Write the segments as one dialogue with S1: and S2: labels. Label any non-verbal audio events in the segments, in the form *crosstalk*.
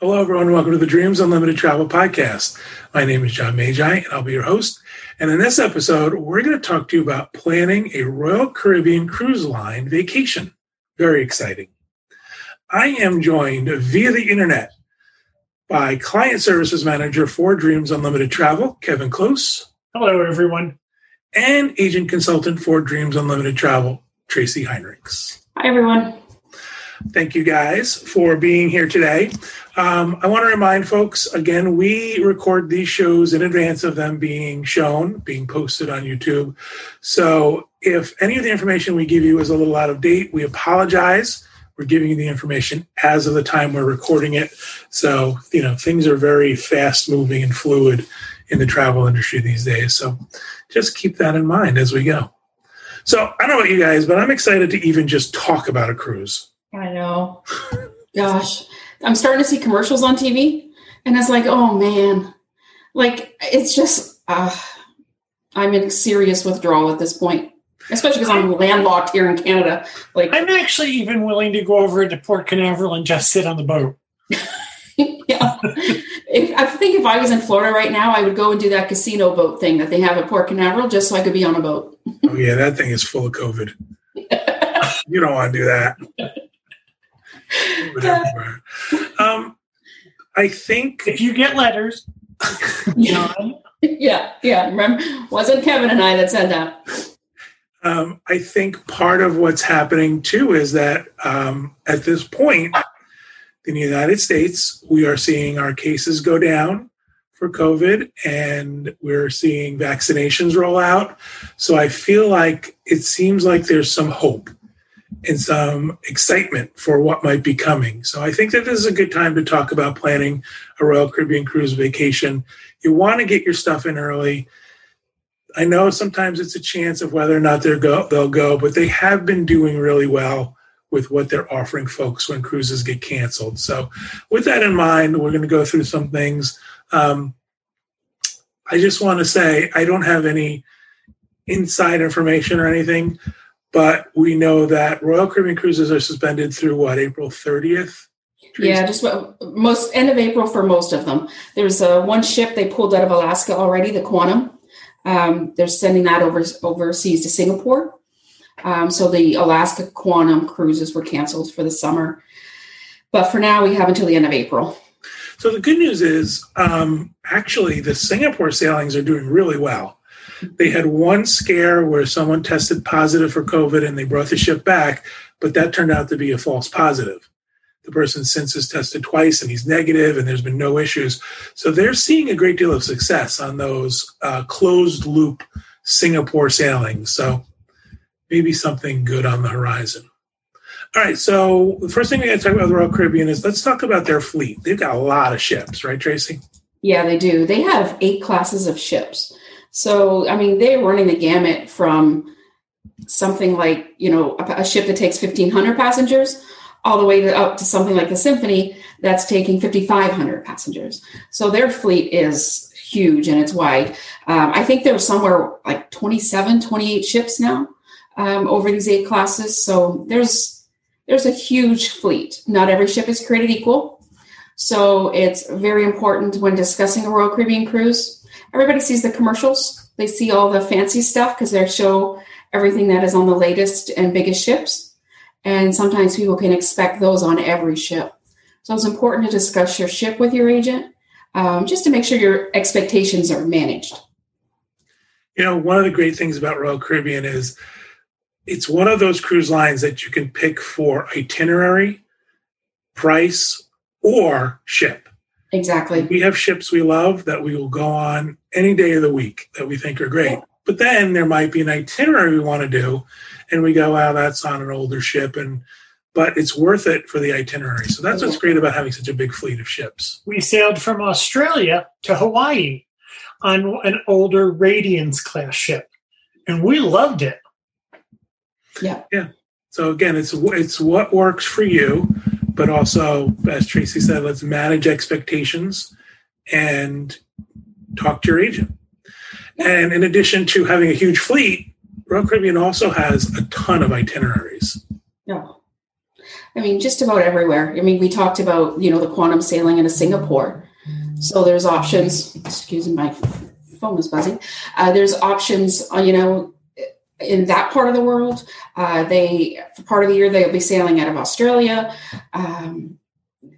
S1: Hello, everyone. Welcome to the Dreams Unlimited Travel Podcast. My name is John Magi, and I'll be your host. And in this episode, we're going to talk to you about planning a Royal Caribbean cruise line vacation. Very exciting. I am joined via the internet by Client Services Manager for Dreams Unlimited Travel, Kevin Close.
S2: Hello, everyone.
S1: And Agent Consultant for Dreams Unlimited Travel, Tracy Heinrichs.
S3: Hi, everyone.
S1: Thank you guys for being here today. Um, I want to remind folks again, we record these shows in advance of them being shown, being posted on YouTube. So if any of the information we give you is a little out of date, we apologize. We're giving you the information as of the time we're recording it. So, you know, things are very fast moving and fluid in the travel industry these days. So just keep that in mind as we go. So I don't know about you guys, but I'm excited to even just talk about a cruise.
S3: I know. Gosh, I'm starting to see commercials on TV, and it's like, oh man, like it's just, uh, I'm in serious withdrawal at this point, especially because I'm landlocked here in Canada. Like,
S2: I'm actually even willing to go over to Port Canaveral and just sit on the boat. *laughs*
S3: yeah. If, I think if I was in Florida right now, I would go and do that casino boat thing that they have at Port Canaveral just so I could be on a boat.
S1: oh, yeah, that thing is full of COVID. *laughs* you don't want to do that. *laughs* um, I think
S2: if you get letters, *laughs*
S3: John. yeah, yeah. Remember, wasn't Kevin and I that said that.
S1: Um, I think part of what's happening too is that um, at this point in the United States, we are seeing our cases go down for COVID and we're seeing vaccinations roll out. So I feel like it seems like there's some hope and some excitement for what might be coming. So I think that this is a good time to talk about planning a Royal Caribbean cruise vacation. You want to get your stuff in early. I know sometimes it's a chance of whether or not they'll go, they'll go, but they have been doing really well with what they're offering folks when cruises get canceled. So, with that in mind, we're going to go through some things. Um, I just want to say I don't have any inside information or anything, but we know that Royal Caribbean cruises are suspended through what April 30th.
S3: Yeah, just most end of April for most of them. There's uh, one ship they pulled out of Alaska already, the Quantum. Um, they're sending that over overseas to Singapore. Um, so the Alaska Quantum cruises were canceled for the summer. But for now, we have until the end of April.
S1: So the good news is, um, actually, the Singapore sailings are doing really well. They had one scare where someone tested positive for COVID and they brought the ship back, but that turned out to be a false positive. The person since has tested twice and he's negative, and there's been no issues. So they're seeing a great deal of success on those uh, closed loop Singapore sailings. So maybe something good on the horizon. All right, so the first thing we got to talk about the Royal Caribbean is let's talk about their fleet. They've got a lot of ships, right, Tracy?
S3: Yeah, they do. They have eight classes of ships. So, I mean, they're running the gamut from something like, you know, a, a ship that takes 1,500 passengers all the way to, up to something like the Symphony that's taking 5,500 passengers. So their fleet is huge and it's wide. Um, I think there's somewhere like 27, 28 ships now um, over these eight classes. So there's there's a huge fleet. Not every ship is created equal. So it's very important when discussing a Royal Caribbean cruise. Everybody sees the commercials. They see all the fancy stuff because they show everything that is on the latest and biggest ships. And sometimes people can expect those on every ship. So it's important to discuss your ship with your agent um, just to make sure your expectations are managed.
S1: You know, one of the great things about Royal Caribbean is it's one of those cruise lines that you can pick for itinerary, price, or ship.
S3: Exactly.
S1: We have ships we love that we will go on any day of the week that we think are great. But then there might be an itinerary we want to do, and we go, "Wow, that's on an older ship," and but it's worth it for the itinerary. So that's what's great about having such a big fleet of ships.
S2: We sailed from Australia to Hawaii on an older Radiance class ship, and we loved it.
S3: Yeah.
S1: Yeah. So again, it's it's what works for you, but also, as Tracy said, let's manage expectations and talk to your agent. And in addition to having a huge fleet, Royal Caribbean also has a ton of itineraries.
S3: Yeah. I mean, just about everywhere. I mean, we talked about you know the quantum sailing into Singapore, so there's options. Excuse me, my phone is buzzing. Uh, there's options, uh, you know, in that part of the world. Uh, they for part of the year they'll be sailing out of Australia. Um,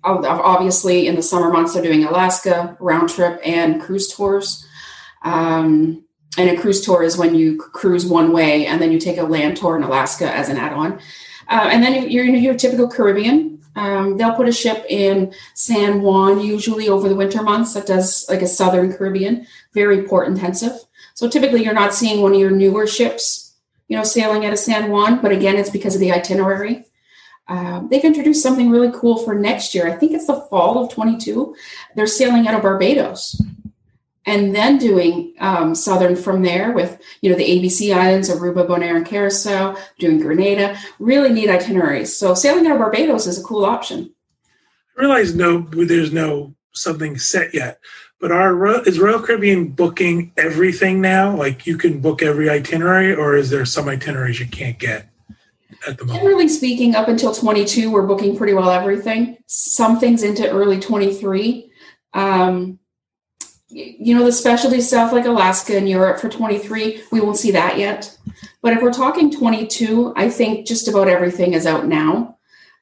S3: obviously, in the summer months they're doing Alaska round trip and cruise tours. Um, and a cruise tour is when you cruise one way and then you take a land tour in Alaska as an add-on. Uh, and then you're in your typical Caribbean. Um, they'll put a ship in San Juan, usually over the winter months, that does like a Southern Caribbean, very port intensive. So typically, you're not seeing one of your newer ships, you know, sailing out of San Juan. But again, it's because of the itinerary. Um, they've introduced something really cool for next year. I think it's the fall of 22. They're sailing out of Barbados and then doing um, southern from there with you know the ABC Islands, Aruba, Bonaire, and Curacao, doing Grenada. Really neat itineraries. So sailing out of Barbados is a cool option.
S1: I realize no, there's no something set yet, but our is Royal Caribbean booking everything now? Like you can book every itinerary, or is there some itineraries you can't get? At the moment?
S3: Generally speaking, up until 22, we're booking pretty well everything. Some things into early 23. Um, you know the specialty stuff like alaska and europe for 23 we won't see that yet but if we're talking 22 i think just about everything is out now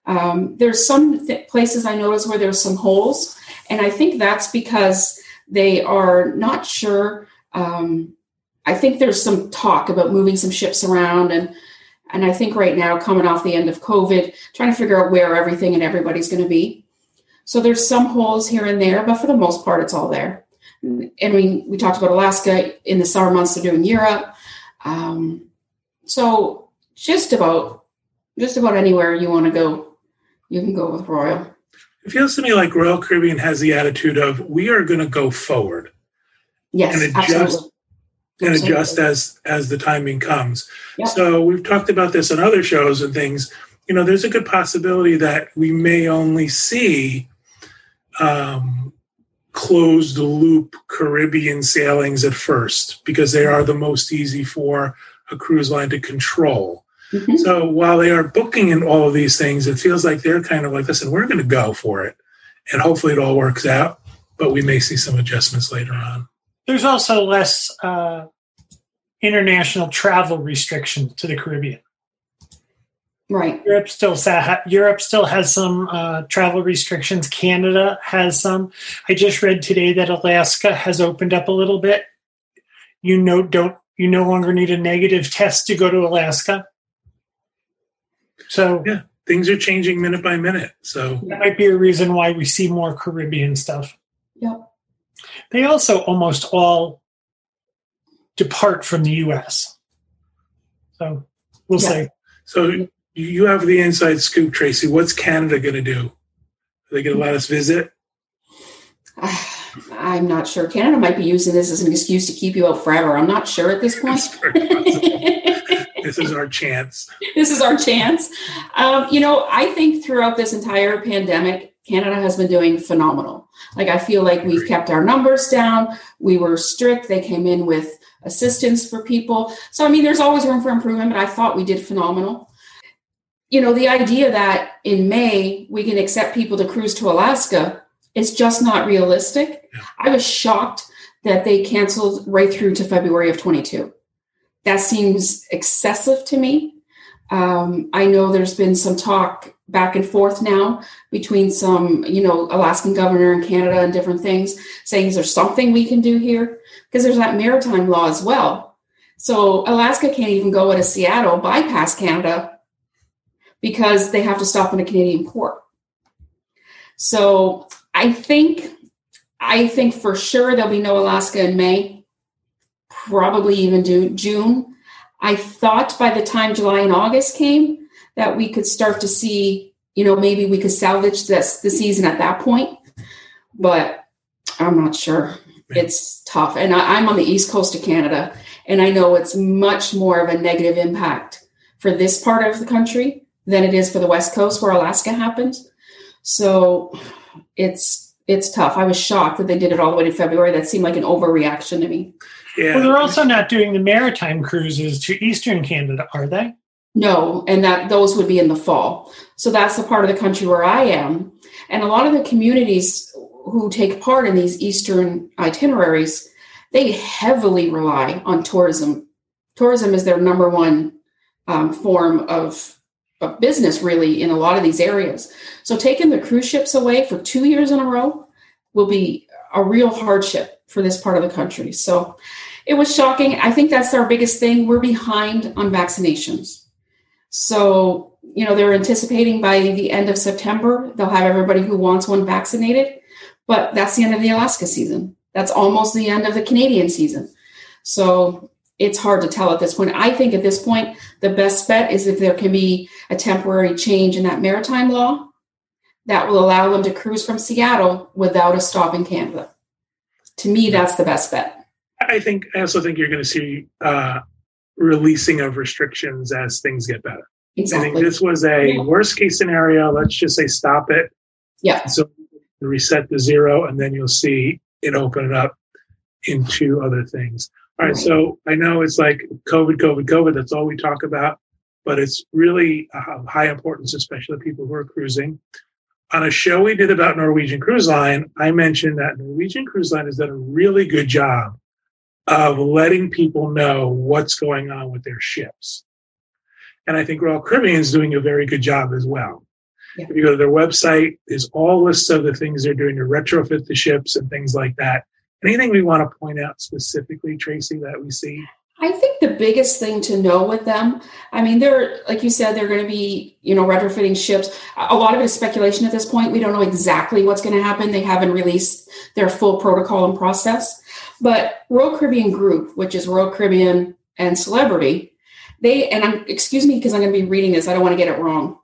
S3: um, there's some th- places i notice where there's some holes and i think that's because they are not sure um, i think there's some talk about moving some ships around and and i think right now coming off the end of covid trying to figure out where everything and everybody's going to be so there's some holes here and there but for the most part it's all there and we we talked about Alaska in the summer months. They're doing Europe, um, so just about just about anywhere you want to go, you can go with Royal.
S1: It feels to me like Royal Caribbean has the attitude of we are going to go forward,
S3: yes,
S1: and adjust
S3: absolutely.
S1: And
S3: Absolutely.
S1: adjust as as the timing comes.
S3: Yep.
S1: So we've talked about this on other shows and things. You know, there's a good possibility that we may only see um, closed loop Caribbean sailings at first because they are the most easy for a cruise line to control.
S3: Mhm.
S1: So while they are booking in all of these things, it feels like they're kind of like, listen, we're going to go for it. And hopefully it all works out, but we may see some adjustments later on.
S2: There's also less uh, international travel restrictions to the Caribbean.
S3: Right.
S2: Europe still sa- Europe still has some uh, travel restrictions. Canada has some. I just read today that Alaska has opened up a little bit. You know, don't you no longer need a negative test to go to Alaska. So
S1: Yeah. Things are changing minute by minute. So
S2: that might be a reason why we see more Caribbean stuff.
S3: Yep.
S2: They also almost all depart from the U.S. So we'll
S3: Yeah.
S2: see.
S1: So you- you have the inside scoop, Tracy. What's Canada going to do? Are they going to let us visit? *sighs*
S3: I'm not sure. Canada might be using this as an excuse to keep you out forever. I'm not sure at this *laughs* point.
S1: It's very possible. *laughs* this is our chance.
S3: this is our chance. Um, you know, I think throughout this entire pandemic, Canada has been doing phenomenal. Like, I feel like we've kept our numbers down. We were strict. They came in with assistance for people. So, I mean, there's always room for improvement, but I thought we did phenomenal. You know, the idea that in May we can accept people to cruise to Alaska is just not realistic. I was shocked that they canceled right through to February of 22 that seems excessive to me. Um, I know there's been some talk back and forth now between some, you know, Alaskan governor and Canada and different things, saying is there something we can do here? Because there's that maritime law as well. So Alaska can't even go out of Seattle, bypass Canada, because they have to stop in a Canadian port. So I think, I think for sure there'll be no Alaska in May probably even June. I thought by the time July and August came that we could start to see, you know, maybe we could salvage this the season at that point. But I'm not sure. It's tough. And I, I'm on the east coast of Canada, and I know it's much more of a negative impact for this part of the country than it is for the west coast where Alaska happened. So it's it's tough. I was shocked that they did it all the way to February. That seemed like an overreaction to me.
S1: Yeah.
S2: Well, they're also not doing the maritime cruises to Eastern Canada, are they?
S3: No, and that those would be in the fall. So that's the part of the country where I am. And a lot of the communities who take part in these Eastern itineraries, they heavily rely on tourism. Tourism is their number one um, form of, of business, really, in a lot of these areas. So taking the cruise ships away for two years in a row will be a real hardship for this part of the country. So it was shocking. I think that's our biggest thing. We're behind on vaccinations. So, you know, they're anticipating by the end of September, they'll have everybody who wants one vaccinated. But that's the end of the Alaska season. That's almost the end of the Canadian season. So it's hard to tell at this point. I think at this point, the best bet is if there can be a temporary change in that maritime law that will allow them to cruise from Seattle without a stop in Canada. To me, that's the best bet.
S1: I think I also think you're going to see uh, releasing of restrictions as things get better.
S3: Exactly.
S1: I think this was a
S3: Yeah.
S1: worst case scenario. Let's just say stop it.
S3: Yeah.
S1: So reset to zero, and then you'll see it open it up into other things. All right.
S3: Right.
S1: So I know it's like COVID, COVID, COVID. That's all we talk about, but it's really of high importance, especially people who are cruising. On a show we did about Norwegian Cruise Line, I mentioned that Norwegian Cruise Line has done a really good job of letting people know what's going on with their ships. And I think Royal Caribbean is doing a very good job as well.
S3: Yeah.
S1: If you go to their website, there's all lists of the things they're doing to retrofit the ships and things like that. Anything we want to point out specifically, Tracy, that we see?
S3: I think the biggest thing to know with them, I mean, they're like you said, they're going to be, you know, retrofitting ships. A lot of it is speculation at this point. We don't know exactly what's going to happen. They haven't released their full protocol and process. But Royal Caribbean Group, which is Royal Caribbean and Celebrity, they and I'm excuse me because I'm going to be reading this. I don't want to get it wrong.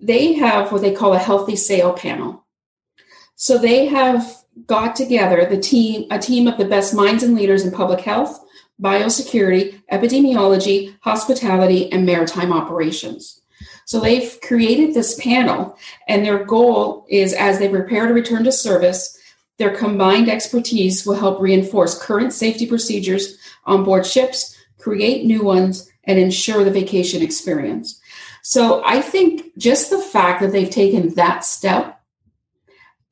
S3: They have what they call a healthy sail panel. So they have got together the team, a team of the best minds and leaders in public health, biosecurity, epidemiology, hospitality, and maritime operations. So they've created this panel, and their goal is as they prepare to return to service, their combined expertise will help reinforce current safety procedures on board ships, create new ones, and ensure the vacation experience. So I think just the fact that they've taken that step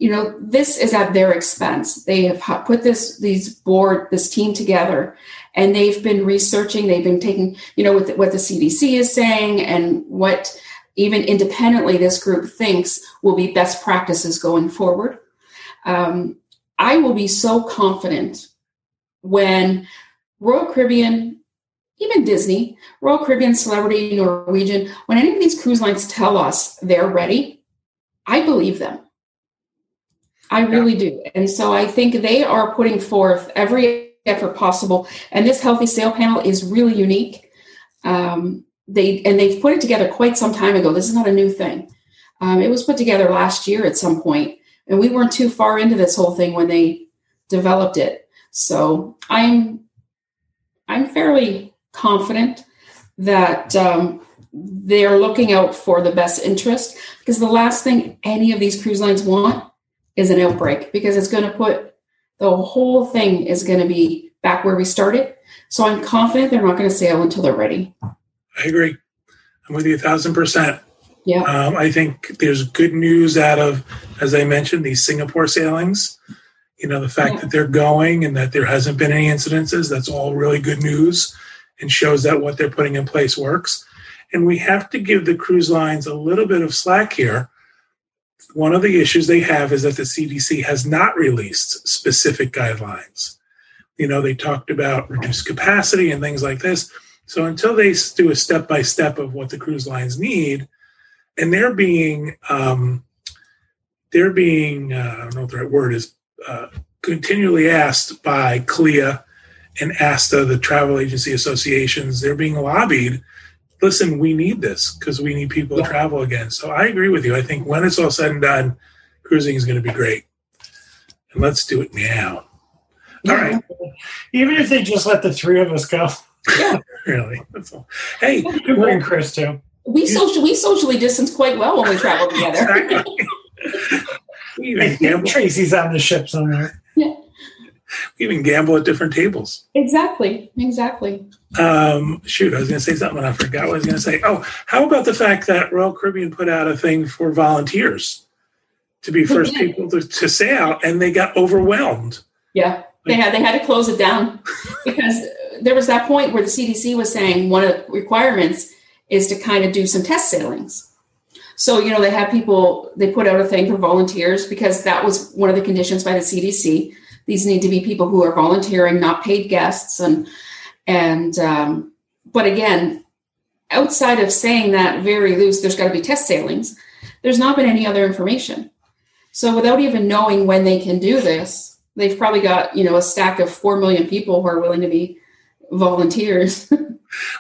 S3: you know this is at their expense they have put this these board this team together and they've been researching they've been taking you know what what the cdc is saying and what even independently this group thinks will be best practices going forward um, i will be so confident when royal caribbean even disney royal caribbean celebrity norwegian when any of these cruise lines tell us they're ready i believe them I really do. And so I think they are putting forth every effort possible. And this healthy sail panel is really unique. Um, they and they've put it together quite some time ago. This is not a new thing. Um, it was put together last year at some point, and we weren't too far into this whole thing when they developed it. So I'm I'm fairly confident that um, they're looking out for the best interest because the last thing any of these cruise lines want is an outbreak because it's going to put the whole thing is going to be back where we started. So I'm confident they're not going to sail until they're ready.
S1: I agree. I'm with you a thousand percent.
S3: Yeah.
S1: Um, I think there's good news out of, as I mentioned, these Singapore sailings. You know, the fact
S3: Yeah.
S1: that they're going and that there hasn't been any incidences, that's all really good news and shows that what they're putting in place works. And we have to give the cruise lines a little bit of slack here. One of the issues they have is that the CDC has not released specific guidelines. You know, they talked about reduced capacity and things like this. So until they do a step by step of what the cruise lines need, and they're being um, they're being uh, I don't know what the right word is uh, continually asked by CLIA and ASTA, the travel agency associations. They're being lobbied. Listen, we need this because we need people
S3: Yeah.
S1: to travel again. So I agree with you. I think when it's all said and done, cruising is going to be great. And let's do it now. All right,
S2: Even if they just let the three of us go, *laughs*
S1: really. That's all. Hey, *laughs*
S2: bring Chris too.
S3: We social we socially distance quite well when we travel together. *laughs*
S1: we even gamble.
S2: Tracy's on the ship somewhere. Yeah.
S1: We even gamble at different tables.
S3: exactly. Exactly.
S1: Um, shoot, I was going to say something and I forgot what I was going to say. Oh, how about the fact that Royal Caribbean put out a thing for volunteers to be first people to, to sail, and they got overwhelmed.
S3: Yeah, they had they had to close it down *laughs* because there was that point where the CDC was saying one of the requirements is to kind of do some test sailings. So, you know, they had people, they put out a thing for volunteers because that was one of the conditions by the CDC. These need to be people who are volunteering, not paid guests. And, and, um, but again, outside of saying that very loose, there's got to be test sailings, there's not been any other information. So, without even knowing when they can do this, they've probably got, you know, a stack of 4 million people who are willing to be volunteers. *laughs*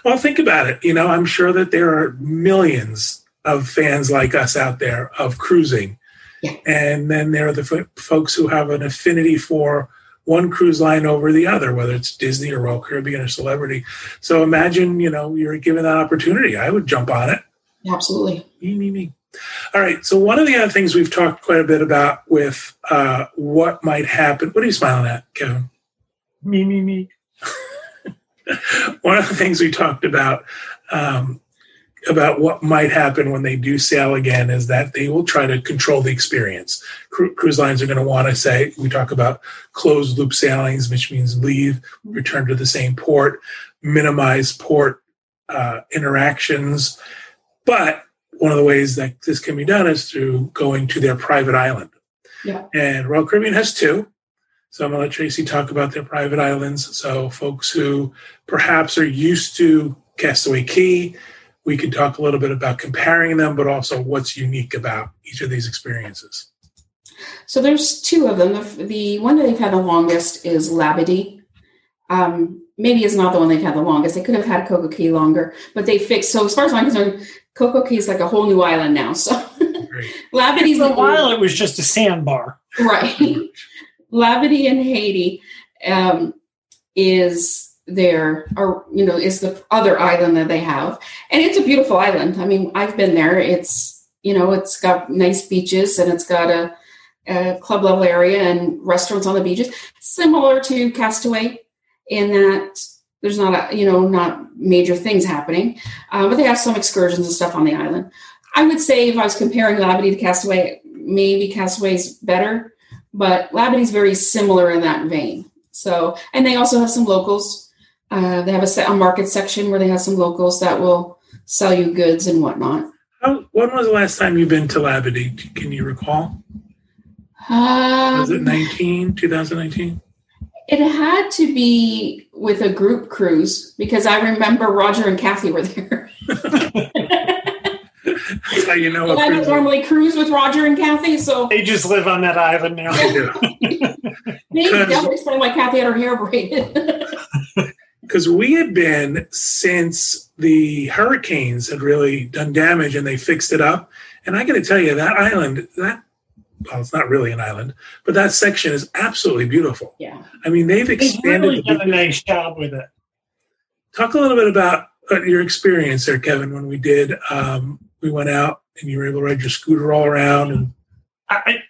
S1: well, think about it. You know, I'm sure that there are millions of fans like us out there of cruising.
S3: Yeah.
S1: And then there are the f- folks who have an affinity for one cruise line over the other, whether it's Disney or Royal Caribbean or Celebrity. So imagine, you know, you're given that opportunity. I would jump on it.
S3: Absolutely.
S1: Me, me, me. All right. So one of the other things we've talked quite a bit about with uh, what might happen. What are you smiling at, Kevin?
S2: Me, me, me. *laughs*
S1: one of the things we talked about um, about what might happen when they do sail again is that they will try to control the experience. Cru- cruise lines are going to want to say, we talk about closed loop sailings, which means leave, return to the same port, minimize port uh, interactions. But one of the ways that this can be done is through going to their private island.
S3: Yeah.
S1: And Royal Caribbean has two. So I'm going to let Tracy talk about their private islands. So folks who perhaps are used to Castaway Cay, we can talk a little bit about comparing them, but also what's unique about each of these experiences.
S3: So there's two of them. The, the one that they've had the longest is Labadee. Um, maybe it's not the one they've had the longest. They could have had Coco Cay longer, but they fixed. So as far as I'm concerned, Coco Cay is like a whole new island now. So *laughs* Labadee's
S2: For a while, it was just a sandbar.
S3: right. *laughs* Labadee in Haiti um, is their, or you know, is the other island that they have, and it's a beautiful island. I mean, I've been there. It's you know, it's got nice beaches and it's got a, a club level area and restaurants on the beaches, similar to Castaway, in that there's not a you know not major things happening, uh, but they have some excursions and stuff on the island. I would say if I was comparing Labadee to Castaway, maybe Castaway's better but Labadee's very similar in that vein. So, and they also have some locals. Uh, they have a, set, a market section where they have some locals that will sell you goods and whatnot.
S1: How, when was the last time you've been to Labadee? Can you recall?
S3: Um,
S1: Was it 19, 2019?
S3: it had to be with a group cruise because I remember Roger and Kathy were there. *laughs* *laughs*
S1: That's how you know
S3: I
S1: a
S3: don't normally cruise with Roger and Kathy, so
S2: They just live on that island now. *laughs*
S3: maybe
S1: Because-
S3: that would explain why Kathy had her hair braided. *laughs*
S1: because we had been since the hurricanes had really done damage and they fixed it up. And I got to tell you, that island, that well, it's not really an island, but that section is absolutely beautiful.
S3: yeah.
S1: I mean, they've expanded.
S2: They've
S1: expanded.
S2: really
S1: the
S2: done a nice job with it.
S1: Talk a little bit about your experience there, Kevin. When we did, um, we went out and you were able to ride your scooter all around. And
S2: I,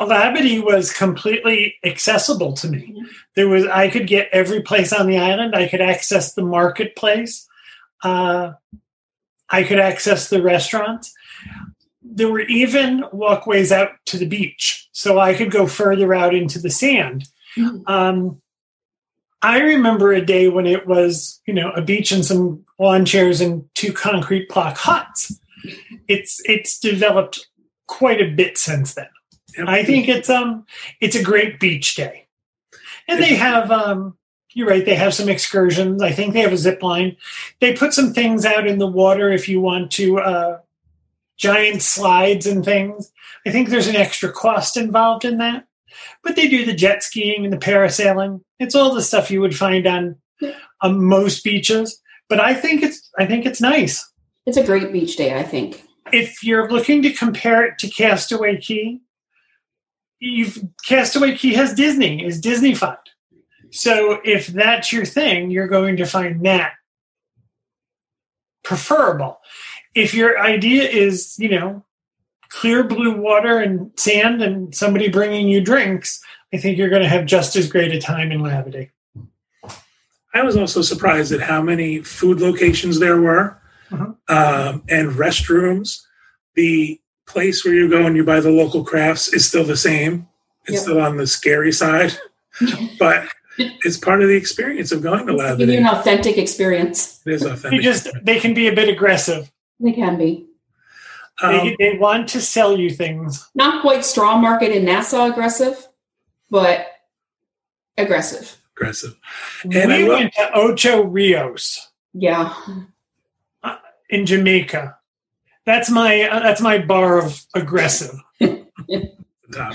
S2: Labadee was completely accessible to me. There was I could get every place on the island. I could access the marketplace. Uh, I could access the restaurants. There were even walkways out to the beach, so I could go further out into the sand.
S3: Mhm.
S2: Um, I remember a day when it was, you know, a beach and some lawn chairs and two concrete block huts. It's it's developed quite a bit since then. I think it's um it's a great beach day. And they have um you're right, they have some excursions. I think they have a zip line. They put some things out in the water if you want to uh giant slides and things. I think there's an extra cost involved in that. But they do the jet skiing and the parasailing. It's all the stuff you would find on on most beaches. But I think it's I think it's nice.
S3: It's a great beach day, I think.
S2: If you're looking to compare it to Castaway Cay, you've Castaway Cay has Disney, is Disneyfied. So if that's your thing, you're going to find that preferable. If your idea is, you know, clear blue water and sand and somebody bringing you drinks, I think you're going to have just as great a time in Labadee.
S1: I was also surprised at how many food locations there were
S2: Mhm.
S1: um, and restrooms. The place where you go and you buy the local crafts is still the same. It's
S3: Yep.
S1: still on the scary side, *laughs* but it's part of the experience of going to Lab.
S3: Give
S1: It
S3: you an authentic experience.
S1: is
S2: They
S1: authentic.
S2: just they can be a bit aggressive.
S3: They can be.
S1: Um,
S2: they, they want to sell you things.
S3: Not quite straw market in Nassau aggressive, but aggressive.
S1: aggressive. And
S2: we
S1: will-
S2: went to Ocho Rios
S3: Yeah.
S2: in Jamaica. That's my uh, that's my bar of aggressive. *laughs*
S1: top.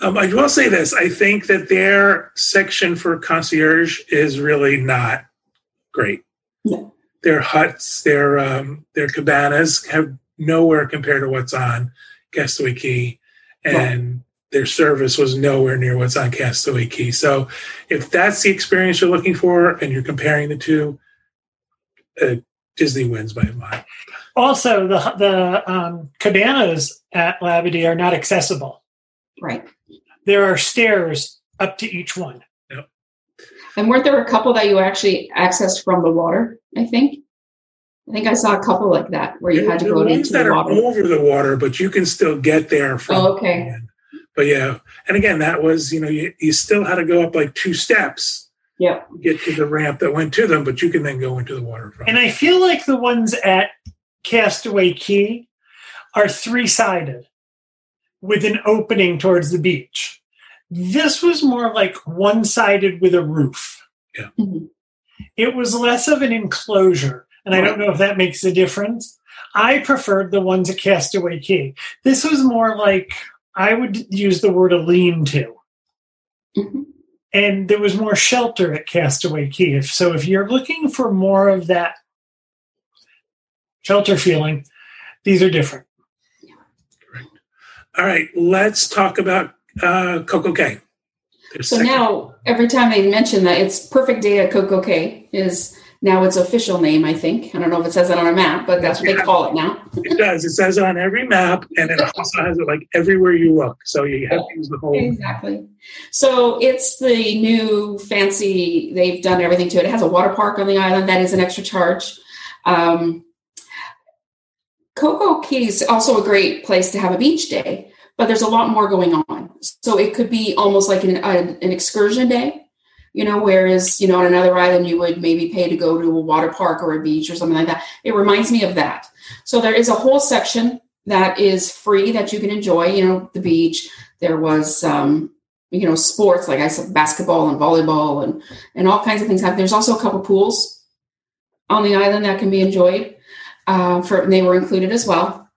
S1: Um, I will say this: I think that their section for concierge is really not great.
S3: No.
S1: Their huts, their um, their cabanas have nowhere compared to what's on Castaway Cay, and their service was nowhere near what's on Castaway Cay. So, if that's the experience you're looking for, and you're comparing the two, uh, Disney wins by a mile.
S2: Also, the the um, cabanas at Labadee are not accessible.
S3: Right.
S2: There are stairs up to each one. Yep.
S3: And weren't there a couple that you actually accessed from the water? I think. I think I saw a couple like that where you had to go
S1: ones
S3: into
S1: that
S3: the
S1: are
S3: water.
S1: over the water, but you can still get there from.
S3: Oh, okay.
S1: land. But yeah, and again, that was you know you, you still had to go up like two steps
S3: Yep.
S1: to get to the ramp that went to them, but you can then go into the water from.
S2: And I feel like the ones at Castaway Cay are three sided with an opening towards the beach. This was more like one sided with a roof.
S3: Mhm.
S2: It was less of an enclosure. And I don't know if that makes a difference. I preferred the ones at Castaway Cay. This was more like I would use the word a lean to.
S3: Mhm.
S2: And there was more shelter at Castaway Cay. If, so if you're looking for more of that shelter feeling, these are different.
S1: All right, let's talk about uh, Coco Cay. Their
S3: So
S1: second-
S3: now every time they mention that it's Perfect Day at Coco Cay is now its official name, I think. I don't know if it says that on a map, but that's what they call it now.
S1: it does. It says it on every map, and it also has it like everywhere you look. So you have to use the whole.
S3: Exactly. So it's the new fancy, they've done everything to it. It has a water park on the island. That is an extra charge. Um, Coco Cay's also a great place to have a beach day, but there's a lot more going on. So it could be almost like an, an, an excursion day, you know, whereas, you know, on another island you would maybe pay to go to a water park or a beach or something like that. It reminds me of that. So there is a whole section that is free that you can enjoy, you know, the beach. There was, um, you know, sports like I said, basketball and volleyball and, and all kinds of things. happen There's also a couple pools on the island that can be enjoyed uh, for they were included as well.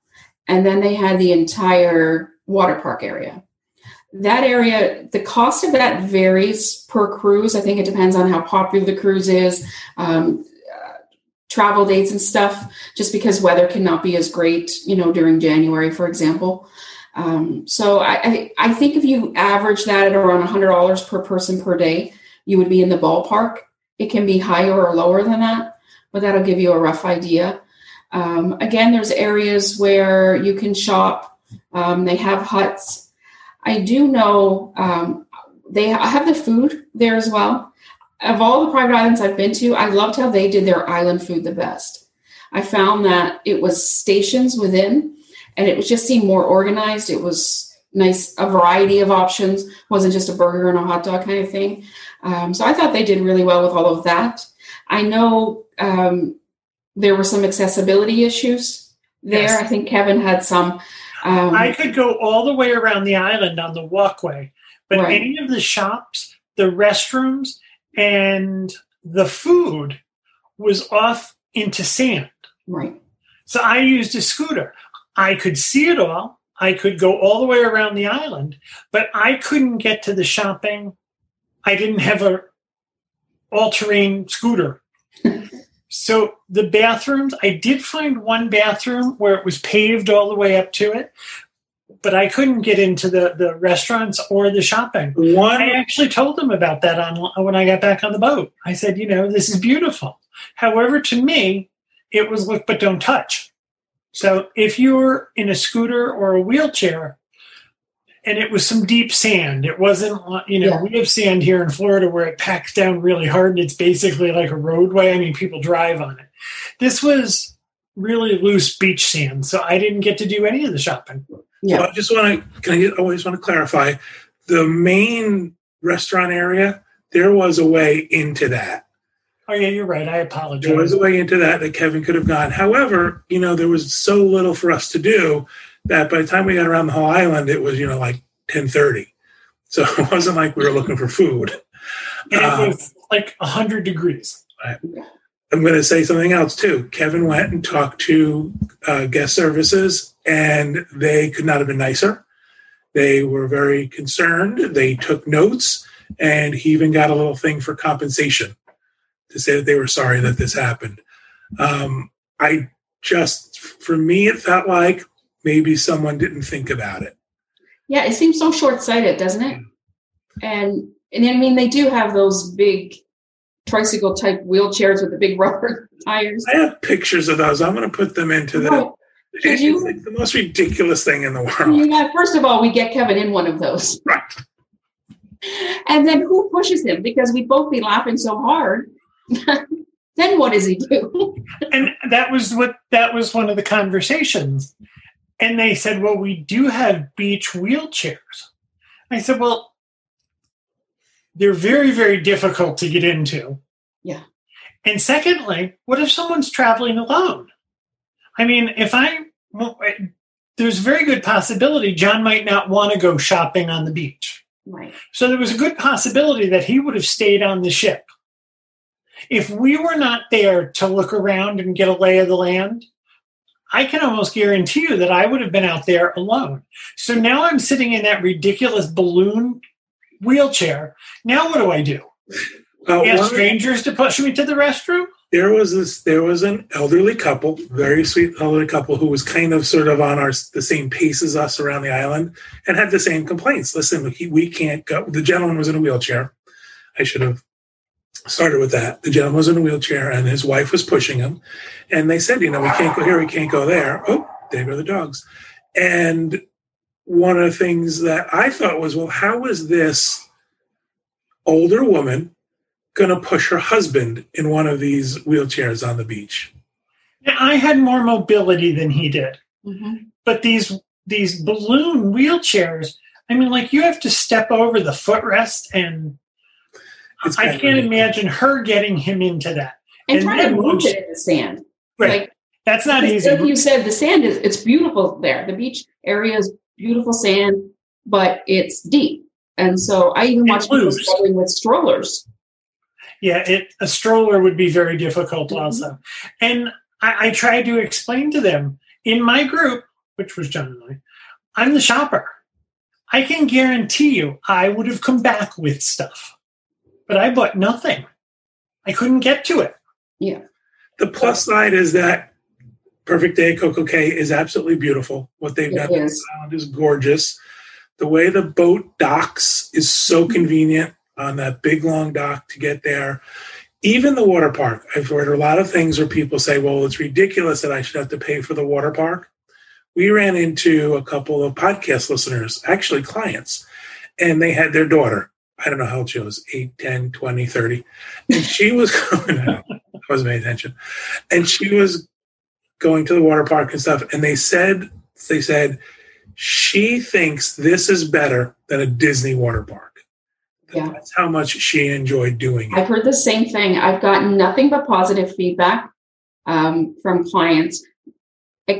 S3: And then they had the entire water park area. That area, the cost of that varies per cruise. I think it depends on how popular the cruise is, um, uh, travel dates and stuff. Just because weather cannot be as great, you know, during January, for example. Um, so I, I, I think if you average that at around $100 per person per day, you would be in the ballpark. It can be higher or lower than that, but that'll give you a rough idea. Um, again, there's areas where you can shop. Um, they have huts. I do know um, they have the food there as well. Of all the private islands I've been to, I loved how they did their island food the best. I found that it was stations within, and it was just seemed more organized. It was nice, a variety of options. It wasn't just a burger and a hot dog kind of thing. Um, so I thought they did really well with all of that. I know um, there were some accessibility issues there.
S2: Yes.
S3: I think Kevin had some. Um,
S2: I could go all the way around the island on the walkway, but
S3: Right.
S2: any of the shops, the restrooms, and the food was off into sand.
S3: right.
S2: So I used a scooter. I could see it all. I could go all the way around the island, but I couldn't get to the shopping. I didn't have a all-terrain scooter. *laughs* so the bathrooms, I did find one bathroom where it was paved all the way up to it, but I couldn't get into the, the restaurants or the shopping.
S1: One
S2: I actually told them about that on when I got back on the boat. I said, you know, this is beautiful. However, to me, it was look but don't touch. So if you're in a scooter or a wheelchair, and it was some deep sand. It wasn't, you know,
S3: Yeah.
S2: we have sand here in Florida where it packs down really hard and it's basically like a roadway. I mean, people drive on it. This was really loose beach sand, so I didn't get to do any of the shopping.
S3: Yeah.
S1: Well, I just want to. Can I? Get, always want to clarify. The main restaurant area. There was a way into that.
S2: Oh yeah, you're right. I apologize.
S1: There was a way into that that Kevin could have gone. However, you know, there was so little for us to do that by the time we got around the whole island, it was you know like ten thirty. So *laughs* it wasn't like we were looking for food.
S2: and it
S1: Um,
S2: was like hundred degrees.
S1: I'm going to say something else too. Kevin went and talked to uh, guest services, and they could not have been nicer. They were very concerned. They took notes, and he even got a little thing for compensation to say that they were sorry that this happened. Um, I just, for me, it felt like maybe someone didn't think about it.
S3: Yeah, it seems so short-sighted, doesn't it? Mm. And and I mean, they do have those big tricycle type wheelchairs with the big *laughs* rubber tires.
S1: I have pictures of those. I'm going to put them into the.
S3: Right. *laughs* Did
S1: It's
S3: you-
S1: like the most ridiculous thing in the world.
S3: mean, yeah, first of all, we get Kevin in one of those, *laughs*
S1: Right.
S3: and then who pushes him? Because we'd both be laughing so hard. then what does he do?
S2: and that was what that was one of the conversations and they said well we do have beach wheelchairs i said well they're very very difficult to get into
S3: Yeah.
S2: and secondly what if someone's traveling alone i mean if i well, there's a very good possibility john might not want to go shopping on the beach
S3: Right.
S2: so there was a good possibility that he would have stayed on the ship. If we were not there to look around and get a lay of the land, I can almost guarantee you that I would have been out there alone. So now I'm sitting in that ridiculous balloon wheelchair. Now what do I do?
S1: Uh,
S2: Ask strangers to push me to the restroom?
S1: there was this there was an elderly couple very sweet elderly couple who was kind of sort of on our the same pace as us around the island and had the same complaints listen we, we can't go the gentleman was in a wheelchair i should have started with that the gentleman was in a wheelchair and his wife was pushing him and they said you know we can't go here we can't go there oh there go the dogs and one of the things that i thought was well how is this older woman going to push her husband in one of these wheelchairs on the beach.
S2: Now, I had more mobility than he did.
S3: Mhm.
S2: but these these balloon wheelchairs i mean like you have to step over the footrest and
S1: It's
S2: i can't
S1: ridiculous.
S2: imagine her getting him into that
S3: And,
S2: And
S3: try to move
S2: once-
S3: it in the sand.
S2: right
S3: Like
S2: that's not easy
S3: Like you said, the sand is it's beautiful there. The beach area is beautiful sand, but it's deep. And so I even
S2: And
S3: watch people
S2: loose.
S3: struggling with strollers.
S2: yeah it, a stroller would be very difficult
S3: Mhm.
S2: also and I, I tried to explain to them in my group which was john and i i'm the shopper i can guarantee you i would have come back with stuff but i bought nothing i couldn't get to it Yeah.
S1: The plus side is that Perfect Day Coco Cay is absolutely beautiful. What they've
S3: It
S1: done on
S3: is.
S1: the island is gorgeous. The way the boat docks is so mm-hmm. convenient on that big long dock to get there. Even the water park. I've heard a lot of things where people say, well, it's ridiculous that I should have to pay for the water park. We ran into a couple of podcast listeners, actually clients, and they had their daughter. I don't know how old she was, 8, 10, 20, 30. And she was *laughs* going, I wasn't paying attention. And she was going to the water park and stuff. And they said, they said, she thinks this is better than a Disney water park.
S3: Yeah.
S1: That's how much she enjoyed doing it.
S3: I've heard the same thing. I've gotten nothing but positive feedback um, from clients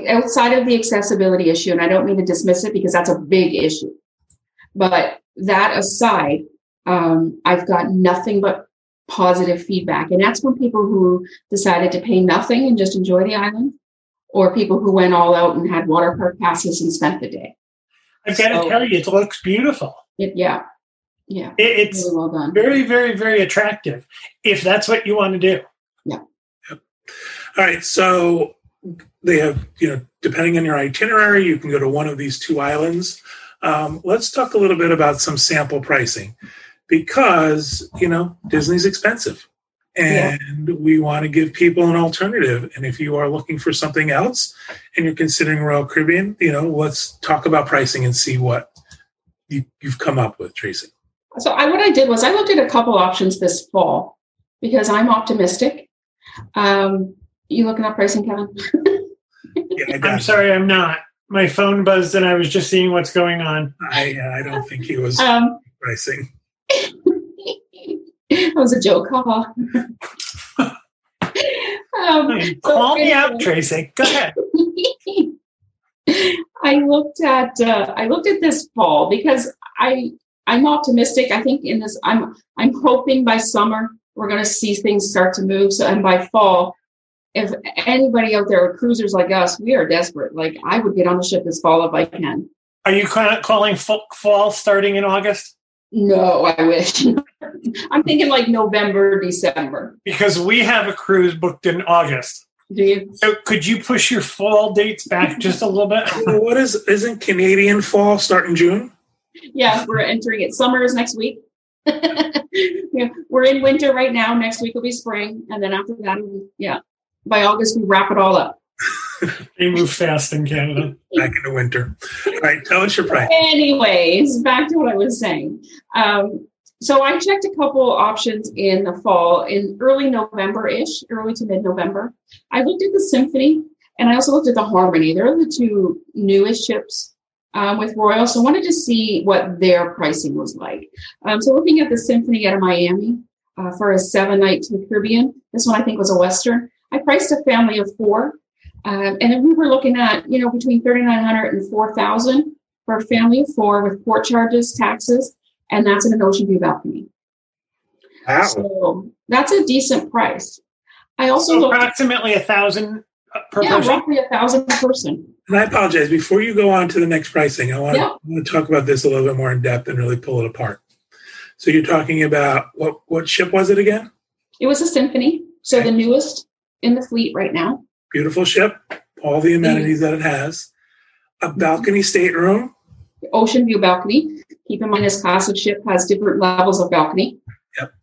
S3: outside of the accessibility issue. And I don't mean to dismiss it because that's a big issue. But that aside, um, I've got nothing but positive feedback. And that's from people who decided to pay nothing and just enjoy the island, or people who went all out and had water park passes and spent the day.
S2: I've got to tell you, it looks beautiful.
S3: It, yeah. Yeah.
S2: It, it's
S3: Really well done.
S2: very, very, very attractive if that's what you want to do. Yeah.
S1: All right, so they have, you know, depending on your itinerary, you can go to one of these two islands. Um, let's talk a little bit about some sample pricing because, you know, Disney's expensive and we want to give people an alternative. And if you are looking for something else and you're considering Royal Caribbean, you know, let's talk about pricing and see what you, you've come up with, Tracy?
S3: So I, what I did was I looked at a couple options this fall because I'm optimistic. Um, you looking up pricing, Kevin?
S1: Yeah, I, *laughs*
S2: I'm
S1: got
S2: sorry, I'm not. My phone buzzed and I was just seeing what's going on.
S1: I, uh, I don't think he was
S3: Um,
S1: pricing.
S3: That was a joke, haha. *laughs* um,
S2: Call me
S3: anyway.
S2: out, Tracy. Go ahead. *laughs*
S3: I looked at uh, I looked at this fall because I I'm optimistic. I think in this I'm I'm hoping by summer we're going to see things start to move. So and by fall, if anybody out there, are cruisers like us, we are desperate. Like I would get on the ship this fall if I can.
S2: Are you calling fall starting in August?
S3: No, I wish. *laughs* I'm thinking like November, December.
S2: Because we have a cruise booked in August.
S3: Do you?
S2: So could you push your fall dates back *laughs* just a little bit?
S1: What is isn't Canadian fall start in June?
S3: Yeah, we're entering it. Summer is next week. *laughs* yeah, we're in winter right now. Next week will be spring, and then after that, yeah, by August we wrap it all up. *laughs*
S2: They move fast in Canada.
S1: Back into winter. All right, tell us your price.
S3: Anyways, back to what I was saying. Um, so I checked a couple options in the fall, in early November-ish, early to mid-November. I looked at the Symphony, and I also looked at the Harmony. They're the two newest ships um, with Royal, so I wanted to see what their pricing was like. Um, so looking at the Symphony out of Miami uh, for a seven-night to the Caribbean, this one I think was a Western. I priced a family of four, um, and we were looking at you know between 3,900 and 4,000 for a family of four with port charges, taxes, and that's in an ocean view balcony.
S1: Wow.
S3: So that's a decent price. I also
S2: So
S3: looked,
S2: approximately a thousand uh, per
S3: yeah,
S2: person.
S3: roughly a thousand per person.
S1: And I apologize. Before you go on to the next pricing, I want,
S3: Yeah.
S1: to, I want to talk about this a little bit more in depth and really pull it apart. So you're talking about what what ship was it again?
S3: It was a symphony, so the newest in the fleet right now.
S1: Beautiful ship, all the amenities that it has, a balcony stateroom.
S3: Ocean view balcony. Keep in mind, this class ship has different levels of balcony.
S1: Yep.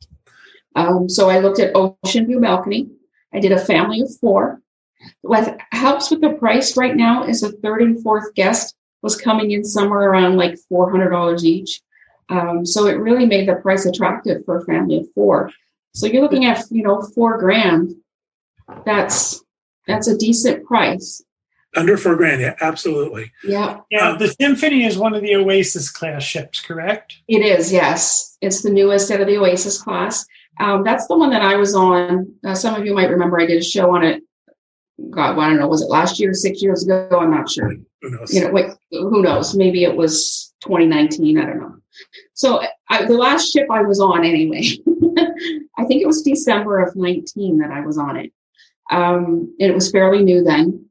S3: Um, so I looked at ocean view balcony. I did a family of four. What helps with the price right now is a third and fourth guest was coming in somewhere around like four hundred dollars each. Um, so it really made the price attractive for a family of four. So you're looking at you know four grand. That's that's a decent price.
S1: Under four grand, yeah, absolutely.
S3: Yeah.
S2: Yeah, the Symphony is one of the Oasis class ships, correct?
S3: It is, yes. It's the newest out of the Oasis class. Um, that's the one that I was on. Uh, some of you might remember I did a show on it. God, well, I don't know. Was it last year, six years ago? I'm not sure.
S1: Who knows?
S3: You know, wait, who knows? Maybe it was 2019. I don't know. So I, the last ship I was on, anyway, *laughs* I think it was December of 19 that I was on it. Um, and it was fairly new then,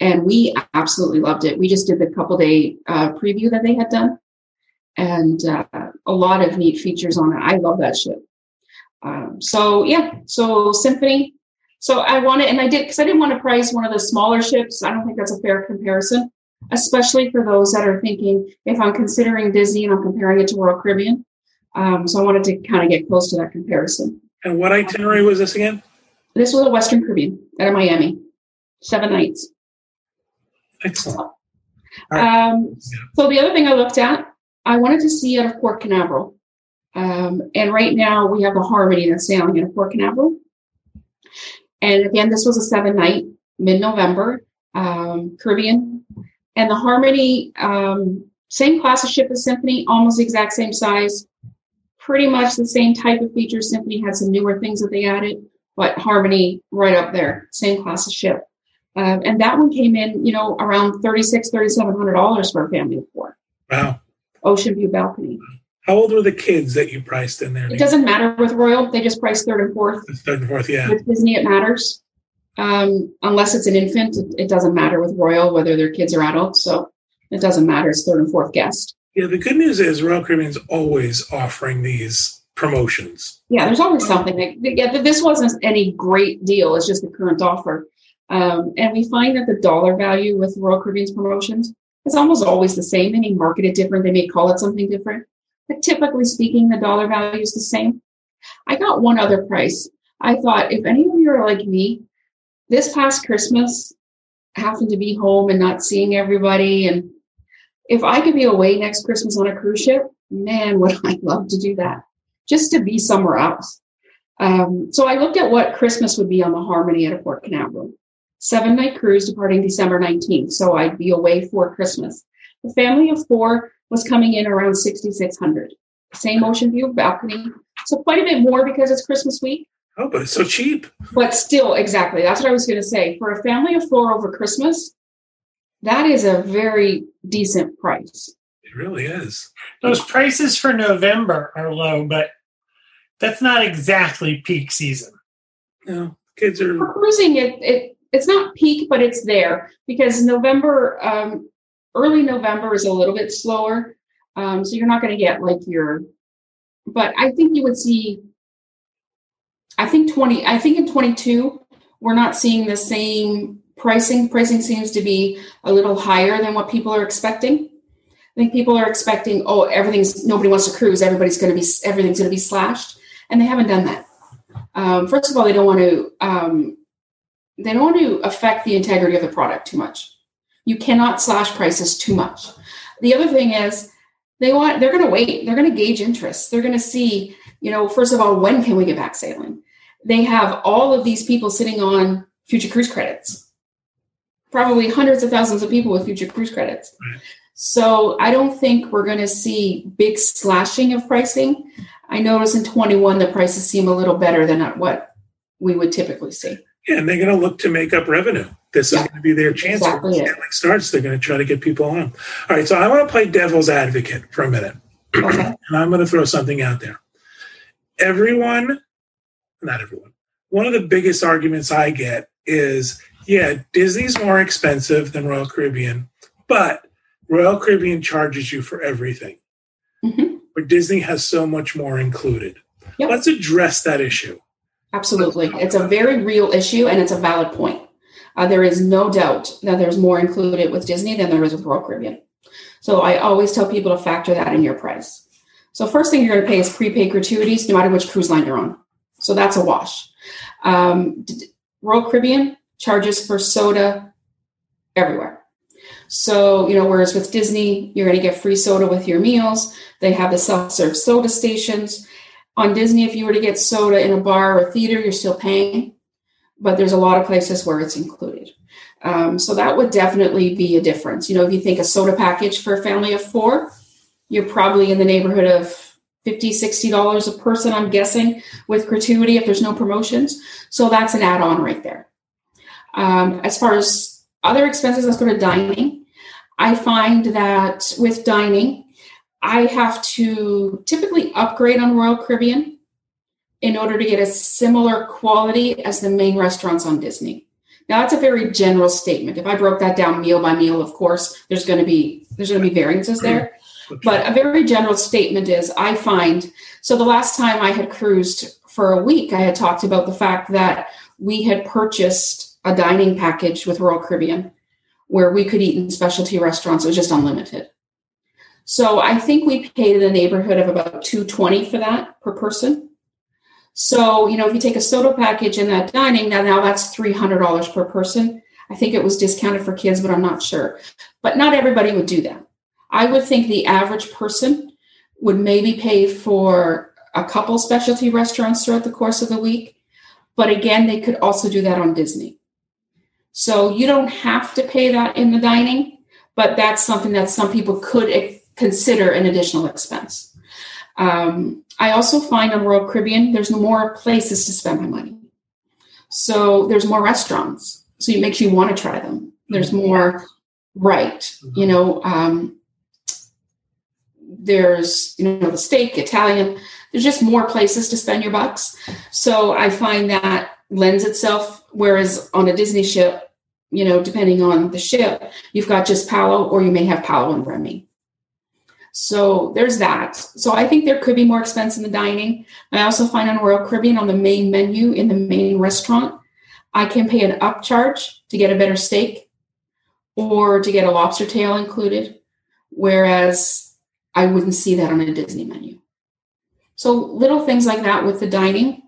S3: and we absolutely loved it. We just did the couple day uh, preview that they had done, and uh, a lot of neat features on it. I love that ship. Um, so yeah, so Symphony. So I wanted, and I did because I didn't want to price one of the smaller ships. I don't think that's a fair comparison, especially for those that are thinking if I'm considering Disney and I'm comparing it to Royal Caribbean. Um, so I wanted to kind of get close to that comparison.
S1: And what itinerary was this again?
S3: This was a Western Caribbean out of Miami, seven nights.
S1: Excellent.
S3: Um, so the other thing I looked at, I wanted to see out of Port Canaveral. Um, and right now we have the Harmony that's sailing out of Port Canaveral. And again, this was a seven night, mid November, um, Caribbean. And the Harmony, um, same class of ship as Symphony, almost the exact same size, pretty much the same type of features. Symphony had some newer things that they added, but Harmony right up there, same class of ship. Um, and that one came in, you know, around $3,600, $3,700 for a family of four.
S1: Wow.
S3: Ocean view balcony.
S1: How old were the kids that you priced in there?
S3: It doesn't matter with Royal; they just price third and fourth.
S1: Third and fourth, yeah.
S3: With Disney, it matters. Um, unless it's an infant, it, it doesn't matter with Royal whether they're kids or adults. So it doesn't matter. It's third and fourth guest.
S1: Yeah, the good news is Royal Caribbean's always offering these promotions.
S3: Yeah, there's always something. That, yeah, this wasn't any great deal. It's just the current offer. Um, and we find that the dollar value with Royal Caribbean's promotions is almost always the same. They may market it different. They may call it something different. But typically speaking, the dollar value is the same. I got one other price. I thought if any of you are like me, this past Christmas, happened to be home and not seeing everybody and if I could be away next Christmas on a cruise ship, man, would *laughs* I love to do that just to be somewhere else. Um, so I looked at what Christmas would be on the Harmony at a Port Canaveral. Seven night cruise departing December 19th. So I'd be away for Christmas. The family of four was coming in around 6,600. Same ocean view, balcony. So quite a bit more because it's Christmas week.
S1: Oh, but it's so cheap.
S3: But still, exactly. That's what I was going to say. For a family of four over Christmas, that is a very decent price.
S1: It really is.
S2: Those prices for November are low, but that's not exactly peak season.
S1: No, kids are.
S3: For cruising, it, it it's not peak, but it's there because November, um, early November is a little bit slower. Um, so you're not going to get like your, but I think you would see, I think 20, I think in 22, we're not seeing the same pricing. Pricing seems to be a little higher than what people are expecting. I think people are expecting, oh, everything's, nobody wants to cruise. Everybody's going to be, everything's going to be slashed. And they haven't done that. Um, first of all, they don't want to, um, they don't want to affect the integrity of the product too much. You cannot slash prices too much. The other thing is they want they're going to wait. They're going to gauge interest. They're going to see, you know, first of all, when can we get back sailing? They have all of these people sitting on future cruise credits. Probably hundreds of thousands of people with future cruise credits. So I don't think we're going to see big slashing of pricing. I notice in 21 the prices seem a little better than what we would typically see.
S1: And they're going to look to make up revenue. This yeah. is going to be their chance. Exactly when starts, they're going to try to get people on. All right, so I want to play devil's advocate for a minute, okay. *clears throat* and I'm going to throw something out there. Everyone, not everyone, one of the biggest arguments I get is, yeah, Disney's more expensive than Royal Caribbean, but Royal Caribbean charges you for everything. Mm-hmm. But Disney has so much more included. Yep. Let's address that issue.
S3: Absolutely. It's a very real issue and it's a valid point. Uh, there is no doubt that there's more included with Disney than there is with Royal Caribbean. So I always tell people to factor that in your price. So first thing you're going to pay is prepaid gratuities, no matter which cruise line you're on. So that's a wash. Um, Royal Caribbean charges for soda everywhere. So, you know, whereas with Disney, you're going to get free soda with your meals. They have the self serve soda stations on Disney, if you were to get soda in a bar or theater, you're still paying, but there's a lot of places where it's included. Um, so that would definitely be a difference. You know, if you think a soda package for a family of four, you're probably in the neighborhood of 50 $60 a person, I'm guessing, with gratuity if there's no promotions. So that's an add on right there. Um, as far as other expenses, let's go to dining. I find that with dining, I have to typically upgrade on Royal Caribbean in order to get a similar quality as the main restaurants on Disney. Now that's a very general statement. If I broke that down meal by meal, of course, there's going to be there's going to be variances there. But a very general statement is I find so the last time I had cruised for a week, I had talked about the fact that we had purchased a dining package with Royal Caribbean where we could eat in specialty restaurants. It was just unlimited. So I think we paid in the neighborhood of about 220 for that per person. So, you know, if you take a soda package in that dining, now, now that's $300 per person. I think it was discounted for kids, but I'm not sure. But not everybody would do that. I would think the average person would maybe pay for a couple specialty restaurants throughout the course of the week. But again, they could also do that on Disney. So you don't have to pay that in the dining, but that's something that some people could consider an additional expense. Um, I also find on Royal Caribbean, there's more places to spend my money. So there's more restaurants. So it makes you want to try them. There's more, right. You know, um, there's, you know, the steak, Italian. There's just more places to spend your bucks. So I find that lends itself, whereas on a Disney ship, you know, depending on the ship, you've got just Palo or you may have Palo and Remy. So there's that. So I think there could be more expense in the dining. I also find on Royal Caribbean on the main menu in the main restaurant, I can pay an upcharge to get a better steak or to get a lobster tail included, whereas I wouldn't see that on a Disney menu. So little things like that with the dining.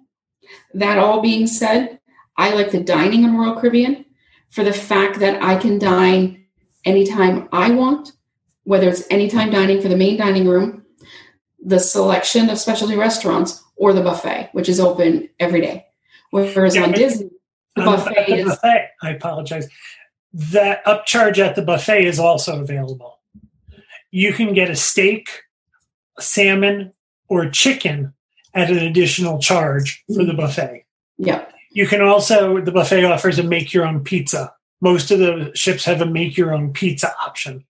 S3: That all being said, I like the dining in Royal Caribbean for the fact that I can dine anytime I want whether it's anytime dining for the main dining room, the selection of specialty restaurants, or the buffet, which is open every day. Whereas
S2: Yeah,
S3: on Disney, the
S2: On
S3: buffet
S2: the
S3: is
S2: buffet, I apologize. That upcharge at the buffet is also available. You can get a steak, salmon, or chicken at an additional charge for the buffet.
S3: yeah.
S2: You can also, the buffet offers a make your own pizza. Most of the ships have a make your own pizza option.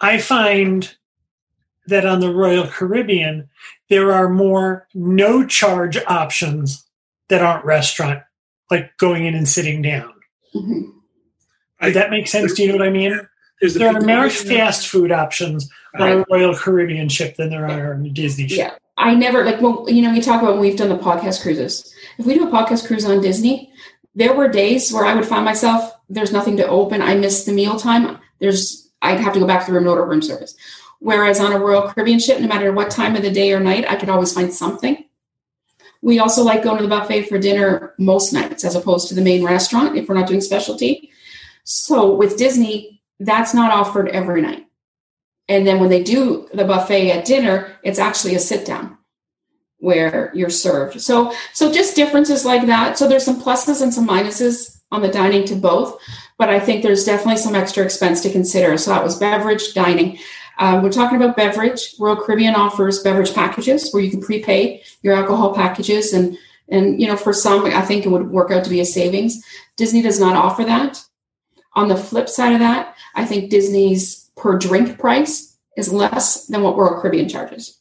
S2: I find that on the Royal Caribbean, there are more no charge options that aren't restaurant, like going in and sitting down.
S3: Mhm.
S2: Does that make sense? Do you know what I mean? There are more fast food options on a Royal Caribbean ship than there are on a Disney ship.
S3: Yeah. I never like when you know we talk about when we've done the podcast cruises. If we do a podcast cruise on Disney, there were days where I would find myself there's nothing to open. I missed the meal time. There's I'd have to go back to the room and order room service. Whereas on a Royal Caribbean ship, no matter what time of the day or night, I could always find something. We also like going to the buffet for dinner most nights as opposed to the main restaurant if we're not doing specialty. So with Disney, that's not offered every night. And then when they do the buffet at dinner, it's actually a sit down where you're served. So so just differences like that. So there's some pluses and some minuses on the dining to both, but I think there's definitely some extra expense to consider. So that was beverage, dining. Um, we're talking about beverage. Royal Caribbean offers beverage packages where you can prepay your alcohol packages, and and you know for some, I think it would work out to be a savings. Disney does not offer that. On the flip side of that, I think Disney's per drink price is less than what Royal Caribbean charges.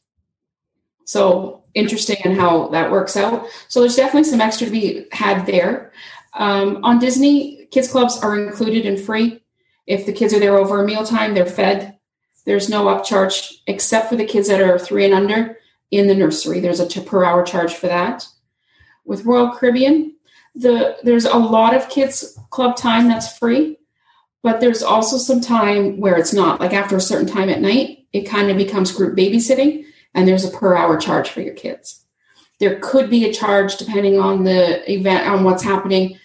S3: So interesting in how that works out. So there's definitely some extra to be had there. Um, on Disney, kids clubs are included and free. If the kids are there over a mealtime, they're fed. There's no upcharge except for the kids that are three and under in the nursery. There's a per hour charge for that. With Royal Caribbean, the there's a lot of kids club time that's free, but there's also some time where it's not. Like after a certain time at night, it kind of becomes group babysitting, and there's a per hour charge for your kids. There could be a charge depending on the event on what's happening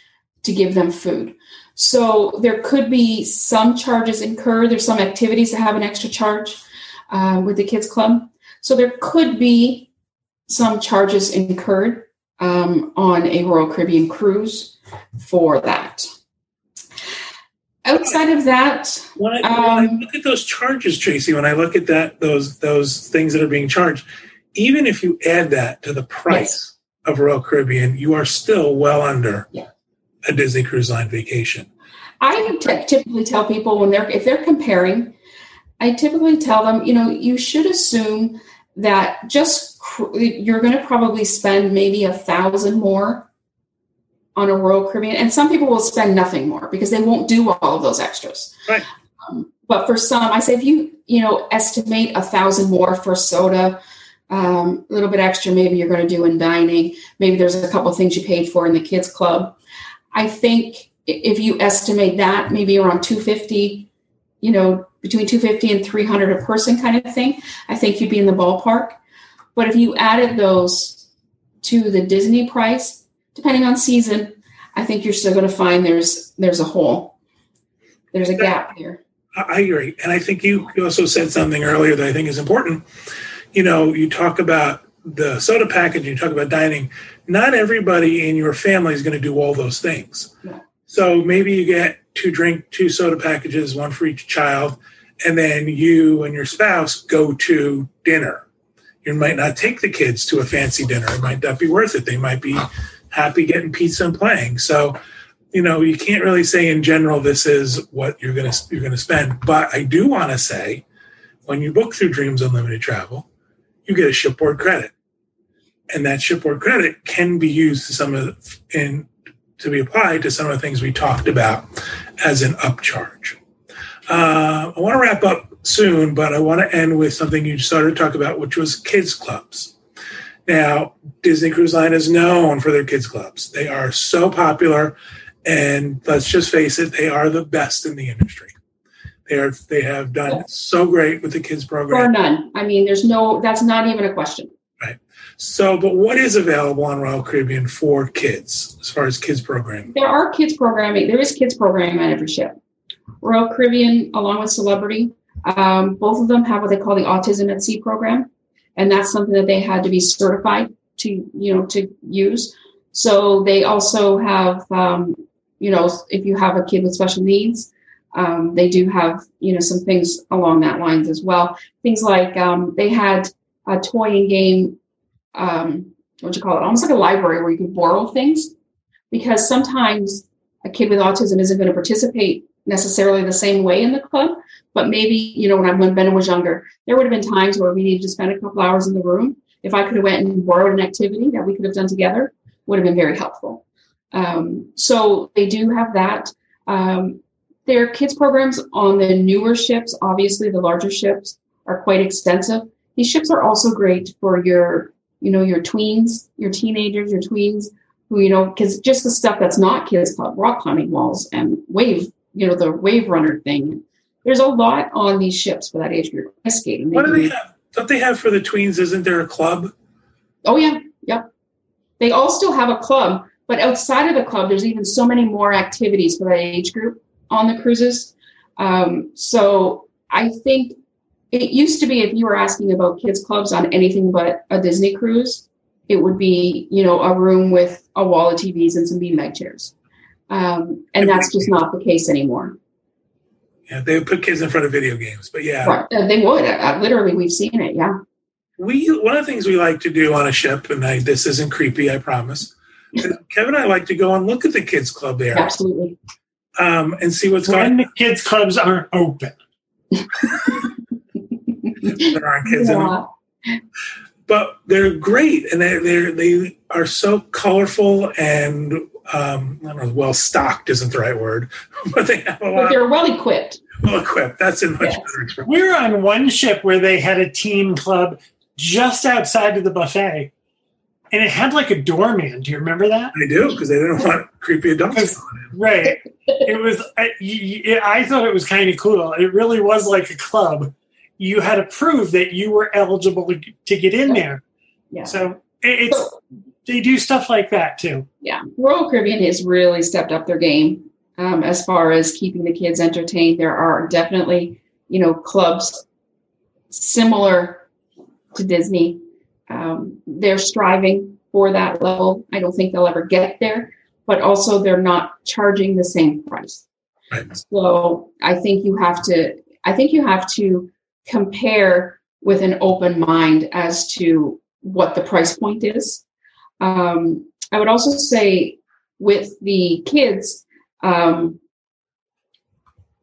S3: to give them food. So there could be some charges incurred. There's some activities that have an extra charge uh, with the kids club. So there could be some charges incurred um, on a Royal Caribbean cruise for that. Outside of that,
S1: When I, when I
S3: Um,
S1: look at those charges, Tracy, when I look at that those those things that are being charged, even if you add that to the price of Royal Caribbean, you are still well under
S3: Yeah.
S1: A Disney Cruise Line vacation.
S3: I t- typically tell people when they're if they're comparing, I typically tell them, you know, you should assume that just cr- you're going to probably spend maybe a thousand more on a Royal Caribbean, and some people will spend nothing more because they won't do all of those extras.
S1: Right.
S3: Um, but for some, I say if you you know estimate a thousand more for soda, um, a little bit extra, maybe you're going to do in dining. Maybe there's a couple things you paid for in the kids club. I think if you estimate that maybe around 250, you know, between 250 and 300 a person kind of thing, I think you'd be in the ballpark. But if you added those to the Disney price, depending on season, I think you're still going to find there's there's a hole. There's a gap here.
S1: I I agree. And I think you also said something earlier that I think is important. You know, you talk about the soda package, you talk about dining. Not everybody in your family is going to do all those things.
S3: Yeah.
S1: So maybe you get two drink, two soda packages, one for each child, and then you and your spouse go to dinner. You might not take the kids to a fancy dinner. It might not be worth it. They might be happy getting pizza and playing. So you know you can't really say in general this is what you're gonna you're gonna spend but i do want to say when you book through dreams unlimited travel you get a shipboard credit. And that shipboard credit can be used to some of the, in to be applied to some of the things we talked about as an upcharge. Uh, i want to wrap up soon but i want to end with something you started to talk about which was kids clubs. Now disney cruise line is known for their kids clubs. They are so popular and let's just face it, they are the best in the industry. They are they have done so great with the kids program.
S3: Or none. I mean, there's no. That's not even a question. Right.
S1: So, but what is available on Royal Caribbean for kids as far as kids programming?
S3: There are kids programming. There is kids programming on every ship. Royal Caribbean, along with Celebrity, Um, both of them have what they call the Autism at Sea program, and that's something that they had to be certified to, you know, to use. So they also have, um, you know, if you have a kid with special needs, um, they do have, you know, some things along that lines as well. Things like um, they had a toy and game, um, what you call it, almost like a library where you can borrow things, because sometimes a kid with autism isn't going to participate necessarily the same way in the club, but maybe you know when I when Ben was younger, there would have been times where we needed to spend a couple hours in the room. If I could have went and borrowed an activity that we could have done together, would have been very helpful. Um, so they do have that. Um, their kids programs on the newer ships, obviously the larger ships, are quite extensive. These ships are also great for your, you know, your tweens, your teenagers, your tweens, who you know, because just the stuff that's not kids club, rock climbing walls and wave, you know, the wave runner thing. There's a lot on these ships for that age group. Ice skating.
S1: What do they have? Don't they have for the tweens? Isn't there a club?
S3: Oh yeah, yep. They all still have a club, but outside of the club, there's even so many more activities for that age group on the cruises. Um, so I think it used to be if you were asking about kids clubs on anything but a Disney cruise, it would be you know a room with a wall of TVs and some beanbag chairs, um, and that's just not the case anymore.
S1: Yeah, they would put kids in front of video games, but yeah,
S3: right. uh, they would. Uh, literally, we've seen it. Yeah
S1: we one of the things we like to do on a ship, and I, this isn't creepy, I promise. *laughs* Kevin and I like to go and look at the kids club there,
S3: absolutely,
S1: um, and see what's
S2: when
S1: going.
S2: When the kids clubs aren't open, *laughs*
S1: there aren't kids yeah. in them, but they're great, and they they they are so colorful and um, I don't know, well stocked isn't the right word, *laughs* but they have a lot.
S3: But they're well equipped.
S1: Well equipped. That's a much yes. better expression.
S2: We were on one ship where they had a team club just outside of the buffet. And it had like a doorman. Do you remember that?
S1: I do, because they didn't want creepy adults. On it. *laughs*
S2: Right. it was, I, I thought it was kind of cool. It really was like a club. You had to prove that you were eligible to get in there. Yeah. So it's, they do stuff like that too.
S3: Yeah. Royal Caribbean has really stepped up their game um, as far as keeping the kids entertained. There are definitely, you know, clubs similar to Disney. Um, they're striving for that level. I don't think they'll ever get there, but also they're not charging the same price. Right. So I think you have to. I think you have to compare with an open mind as to what the price point is. Um, I would also say with the kids, um,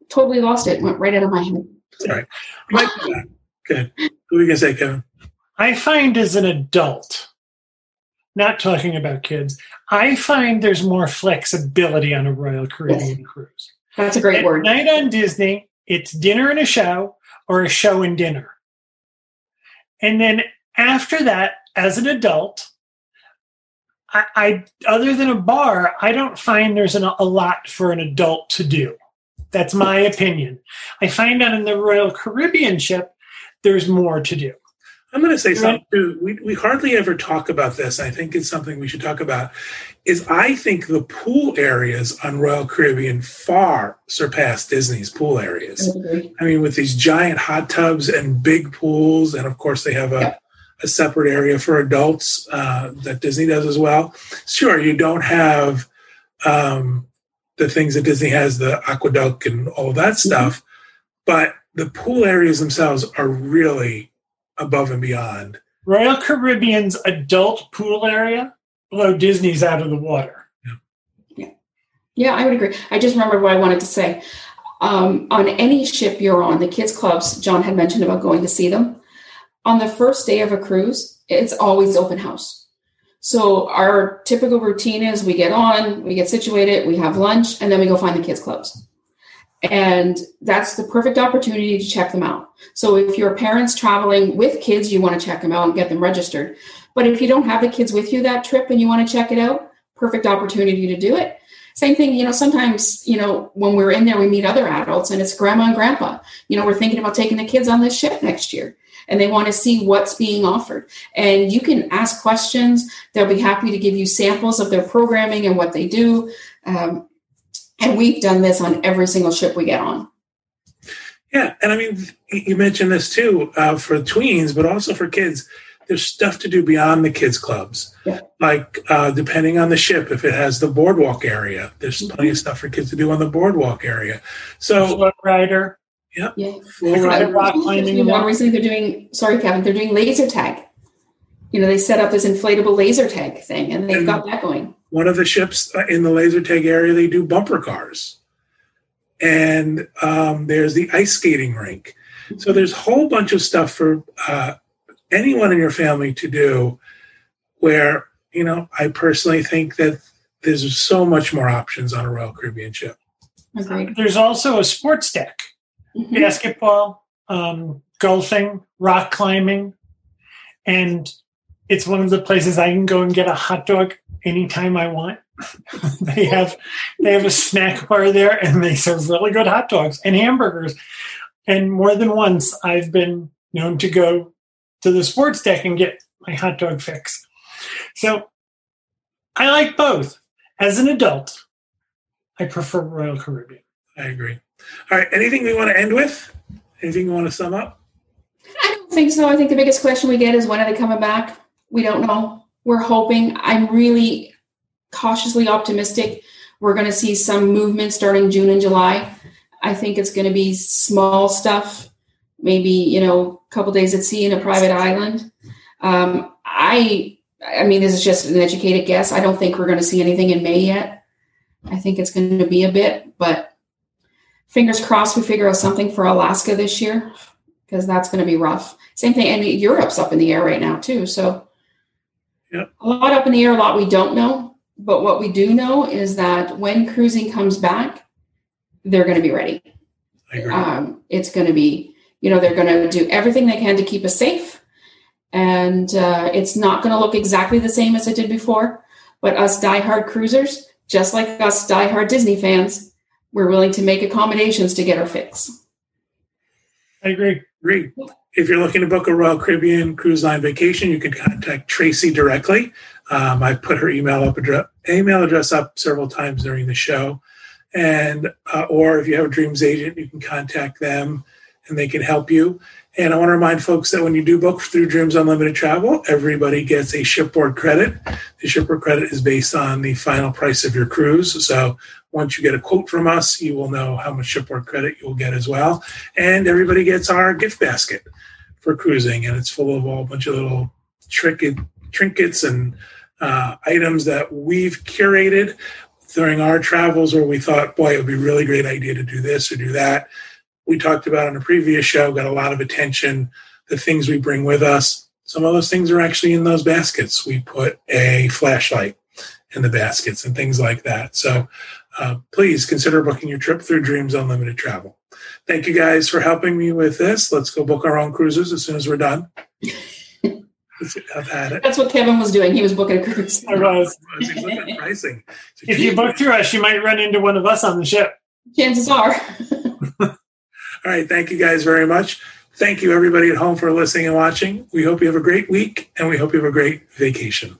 S3: totally lost it. Went right out of my head.
S1: Sorry. *laughs* Good. What were you gonna say, Kevin?
S2: I find as an adult, not talking about kids, I find there's more flexibility on a Royal Caribbean yes. cruise.
S3: That's a great
S2: At
S3: word.
S2: Night on Disney, it's dinner and a show or a show and dinner. And then after that, as an adult, I, I other than a bar, I don't find there's an, a lot for an adult to do. That's my opinion. I find that in the Royal Caribbean ship, there's more to do.
S1: I'm going to say something too. We, we hardly ever talk about this. I think it's something we should talk about. Is I think the pool areas on Royal Caribbean far surpass Disney's pool areas. I mean, with these giant hot tubs and big pools, and of course they have a, yeah. a separate area for adults uh, that Disney does as well. Sure, you don't have um, the things that Disney has, the AquaDuck and all that mm-hmm. stuff, mm-hmm. but the pool areas themselves are really above and beyond.
S2: Royal Caribbean's adult pool area below Disney's out of the water.
S3: Yeah, yeah, yeah I would agree. I just remembered what I wanted to say. Um, on any ship you're on, the kids' clubs, John had mentioned about going to see them. On the first day of a cruise, it's always open house. So our typical routine is we get on, we get situated, we have lunch, and then we go find the kids' clubs. And that's the perfect opportunity to check them out. So if your parents traveling with kids, you want to check them out and get them registered. But if you don't have the kids with you that trip and you want to check it out, perfect opportunity to do it. Same thing, you know, sometimes, you know, when we're in there, we meet other adults and it's grandma and grandpa. You know, we're thinking about taking the kids on this ship next year and they want to see what's being offered. And you can ask questions. They'll be happy to give you samples of their programming and what they do. Um, and we've done this on every single ship we get on.
S1: Yeah, and I mean, you mentioned this too uh, for tweens, but also for kids. There's stuff to do beyond the kids clubs.
S3: Yeah.
S1: Like uh, depending on the ship, if it has the boardwalk area, there's
S3: Mm-hmm.
S1: plenty of stuff for kids to do on the boardwalk area. So
S2: Float rider.
S3: Yeah.
S1: full
S2: I rock climbing
S3: You know, recently they're doing. Sorry, Kevin. They're doing laser tag. You know, they set up this inflatable laser tag thing, and they've
S1: And-
S3: got that going.
S1: One of the ships uh, in the laser tag area, they do bumper cars. And um, there's the ice skating rink. So there's a whole bunch of stuff for uh, anyone in your family to do where, you know, I personally think that there's so much more options on a Royal Caribbean ship.
S3: Agreed.
S2: There's also a sports deck.
S3: Mhm.
S2: basketball, um, golfing, rock climbing, and it's one of the places I can go and get a hot dog anytime I want. *laughs* they have they have a snack bar there, and they serve really good hot dogs and hamburgers. And more than once, I've been known to go to the sports deck and get my hot dog fix. So I like both. As an adult, I prefer Royal Caribbean.
S1: I agree. All right. Anything we want to end with? Anything you want to sum up?
S3: I don't think so. I think the biggest question we get is when are they coming back? We don't know. We're hoping. I'm really cautiously optimistic. We're going to see some movement starting June and July. I think it's going to be small stuff, maybe you know, a couple days at sea in a private island. Um, I, I mean, this is just an educated guess. I don't think we're going to see anything in May yet. I think it's going to be a bit, but fingers crossed we figure out something for Alaska this year because that's going to be rough. Same thing, and Europe's up in the air right now too. So,
S1: Yep.
S3: a lot up in the air, a lot we don't know. But what we do know is that when cruising comes back, they're going to be ready.
S1: I agree.
S3: Um, it's going to be, you know, they're going to do everything they can to keep us safe, and uh, it's not going to look exactly the same as it did before. But us diehard cruisers, just like us diehard Disney fans, we're willing to make accommodations to get our fix.
S2: I agree.
S1: Great. If you're looking to book a Royal Caribbean cruise line vacation, you can contact Tracy directly. Um, I put her email up address, email address up several times during the show, and uh, or if you have a Dreams agent, you can contact them, and they can help you. And I want to remind folks that when you do book through Dreams Unlimited Travel, everybody gets a shipboard credit. The shipboard credit is based on the final price of your cruise. So once you get a quote from us, you will know how much shipboard credit you will get as well. And everybody gets our gift basket for cruising, and it's full of all a bunch of little trinket, trinkets and uh, items that we've curated during our travels where we thought, boy, it would be a really great idea to do this or do that. We talked about on a previous show, got a lot of attention, the things we bring with us. Some of those things are actually in those baskets. We put a flashlight in the baskets and things like that. So uh, please consider booking your trip through Dreams Unlimited Travel. Thank you guys for helping me with this. Let's go book our own cruises as soon as we're done. *laughs* I've had it.
S3: That's what Kevin was doing. He was booking a cruise.
S2: I was.
S1: He's looking at pricing. So
S2: If you book through us, you might run into one of us on the ship.
S3: Chances are. *laughs*
S1: All right. Thank you guys very much. Thank you, everybody at home, for listening and watching. We hope you have a great week and we hope you have a great vacation.